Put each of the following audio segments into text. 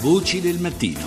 Voci del mattino.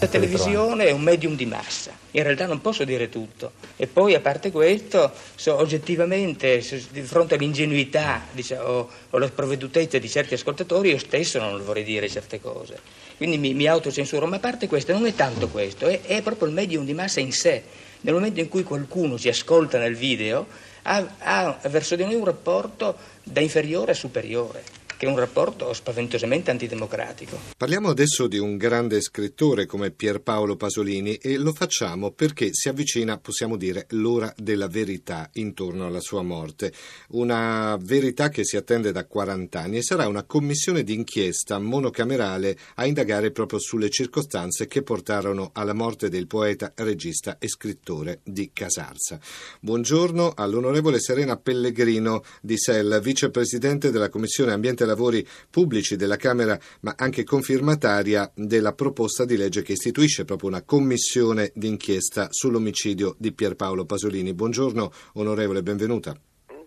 La televisione è un medium di massa, in realtà non posso dire tutto. E poi, a parte questo, so, oggettivamente, di fronte all'ingenuità diciamo, o, alla sprovvedutezza di certi ascoltatori, io stesso non vorrei dire certe cose. Quindi mi, mi autocensuro, ma a parte questo, non è tanto questo, è, è proprio il medium di massa in sé. Nel momento in cui qualcuno si ascolta nel video, ha, ha verso di noi un rapporto da inferiore a superiore che è un rapporto spaventosamente antidemocratico. Parliamo adesso di un grande scrittore come Pierpaolo Pasolini e lo facciamo perché si avvicina, possiamo dire, l'ora della verità intorno alla sua morte. Una verità che si attende da 40 anni e sarà una commissione d'inchiesta monocamerale a indagare proprio sulle circostanze che portarono alla morte del poeta, regista e scrittore di Casarsa. Buongiorno all'onorevole Serena Pellegrino di SEL, vicepresidente della Commissione Ambiente lavori pubblici della Camera, ma anche confirmataria della proposta di legge che istituisce proprio una commissione d'inchiesta sull'omicidio di Pierpaolo Pasolini. Buongiorno onorevole, benvenuta.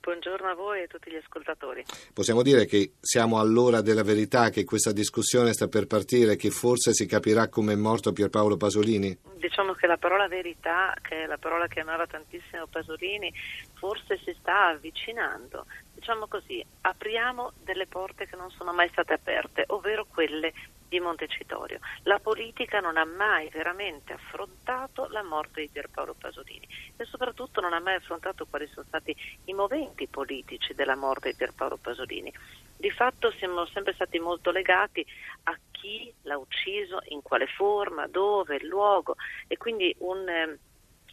Buongiorno a voi e a tutti gli ascoltatori. Possiamo dire che siamo all'ora della verità, che questa discussione sta per partire, che forse si capirà come è morto Pierpaolo Pasolini? Diciamo che la parola verità, che è la parola che amava tantissimo Pasolini, forse si sta avvicinando diciamo così, apriamo delle porte che non sono mai state aperte, ovvero quelle di Montecitorio. La politica non ha mai veramente affrontato la morte di Pierpaolo Pasolini e soprattutto non ha mai affrontato quali sono stati i moventi politici della morte di Pierpaolo Pasolini. Di fatto siamo sempre stati molto legati a chi l'ha ucciso, in quale forma, dove, il luogo e quindi un...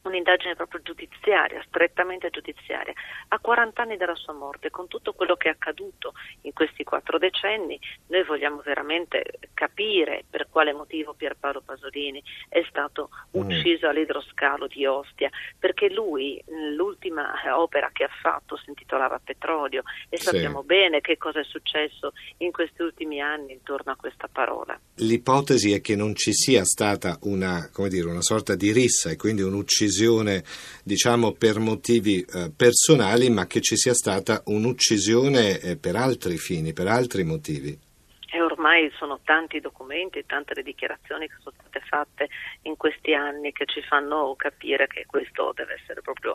Un'indagine proprio giudiziaria, strettamente giudiziaria. A 40 anni dalla sua morte, con tutto quello che è accaduto in questi quattro decenni, noi vogliamo veramente capire per quale motivo Pierpaolo Pasolini è stato mm. ucciso mm. all'idroscalo di Ostia, perché lui, l'ultima opera che ha fatto si intitolava Petrolio e sì. sappiamo bene che cosa è successo in questi ultimi anni intorno a questa parola. L'ipotesi è che non ci sia stata una, dire, una sorta di rissa e quindi un'uccisione un'uccisione diciamo per motivi eh, personali, ma che ci sia stata un'uccisione eh, per altri fini, per altri motivi ormai sono tanti documenti, tante le dichiarazioni che sono state fatte in questi anni che ci fanno capire che questo deve essere proprio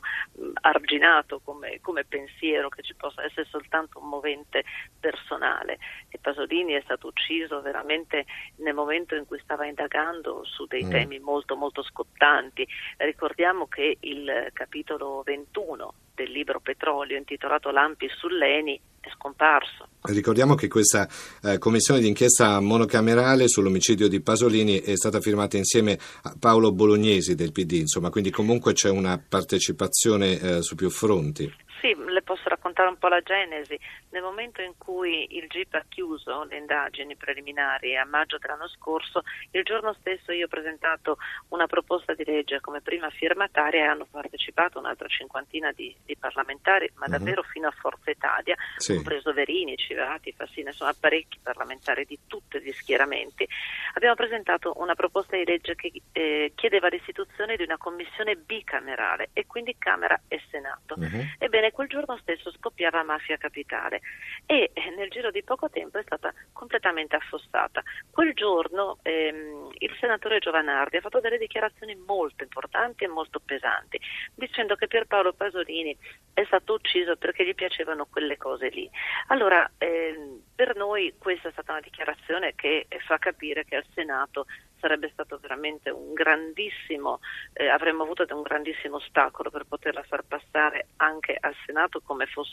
arginato come, come pensiero, che ci possa essere soltanto un movente personale. E Pasolini è stato ucciso veramente nel momento in cui stava indagando su dei mm. temi molto molto scottanti. Ricordiamo che il capitolo 21 del libro Petrolio intitolato Lampi sull'Eni è scomparso. Ricordiamo che questa eh, commissione d'inchiesta monocamerale sull'omicidio di Pasolini è stata firmata insieme a Paolo Bolognesi del PD, insomma, quindi comunque c'è una partecipazione eh, su più fronti. Sì, le posso raccontare un po' la genesi. Nel momento in cui il GIP ha chiuso le indagini preliminari a maggio dell'anno scorso, il giorno stesso io ho presentato una proposta di legge come prima firmataria e hanno partecipato un'altra cinquantina di, di parlamentari, ma uh-huh. davvero fino a Forza Italia, sì. compreso Verini, Civati, Fassina, insomma parecchi parlamentari di tutti gli schieramenti. Abbiamo presentato una proposta di legge che eh, chiedeva l'istituzione di una commissione bicamerale e quindi Camera e Senato. Uh-huh. Ebbene, quel giorno stesso scoppiava Mafia Capitale e eh, nel giro di poco tempo è stata completamente affossata. Quel giorno ehm, il senatore Giovanardi ha fatto delle dichiarazioni molto importanti e molto pesanti, dicendo che Pierpaolo Pasolini è stato ucciso perché gli piacevano quelle cose lì. Allora, ehm, per noi questa è stata una dichiarazione che fa capire che al Senato sarebbe stato veramente un grandissimo, eh, avremmo avuto un grandissimo ostacolo per poterla far passare anche al Senato come fosse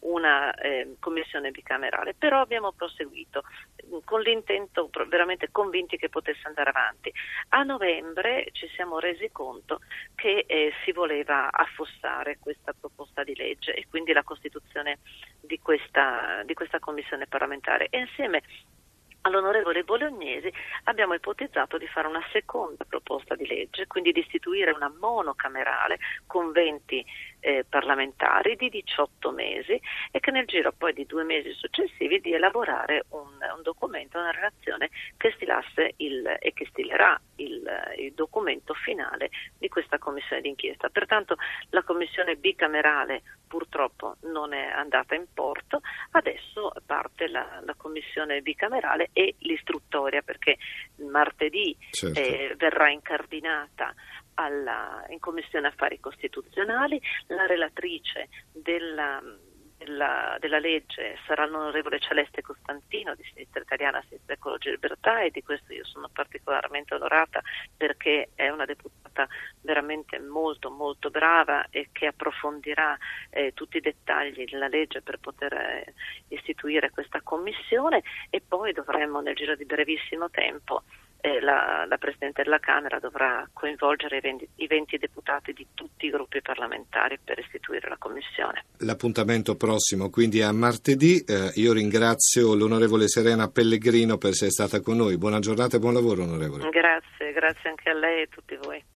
una eh, commissione bicamerale, però abbiamo proseguito mm, con l'intento veramente convinti che potesse andare avanti. A novembre ci siamo resi conto che eh, si voleva affossare questa proposta di legge e quindi la costituzione di questa, di questa commissione parlamentare e insieme all'onorevole Bolognesi abbiamo ipotizzato di fare una seconda proposta di legge, quindi di istituire una monocamerale con 20 eh, parlamentari di 18 mesi e che nel giro poi di due mesi successivi di elaborare un, un documento, una relazione che stilasse il, e che stilerà il, il documento finale di questa commissione d'inchiesta. Pertanto la commissione bicamerale purtroppo non è andata in porto, adesso parte la, la commissione bicamerale e l'istruttoria perché martedì certo. eh, verrà incardinata alla, in Commissione Affari Costituzionali, la relatrice della, della, della, legge sarà l'onorevole Celeste Costantino di Sinistra Italiana, Sinistra Ecologia e Libertà e di questo io sono particolarmente onorata perché è una deputata veramente molto molto brava e che approfondirà eh, tutti i dettagli della legge per poter eh, istituire questa commissione e poi dovremmo nel giro di brevissimo tempo eh, la, la, Presidente della Camera dovrà coinvolgere i 20, i 20, deputati di tutti i gruppi parlamentari per istituire la Commissione. L'appuntamento prossimo quindi è a martedì. Eh, io ringrazio l'onorevole Serena Pellegrino per essere stata con noi. Buona giornata e buon lavoro onorevole. Grazie, grazie anche a lei e a tutti voi.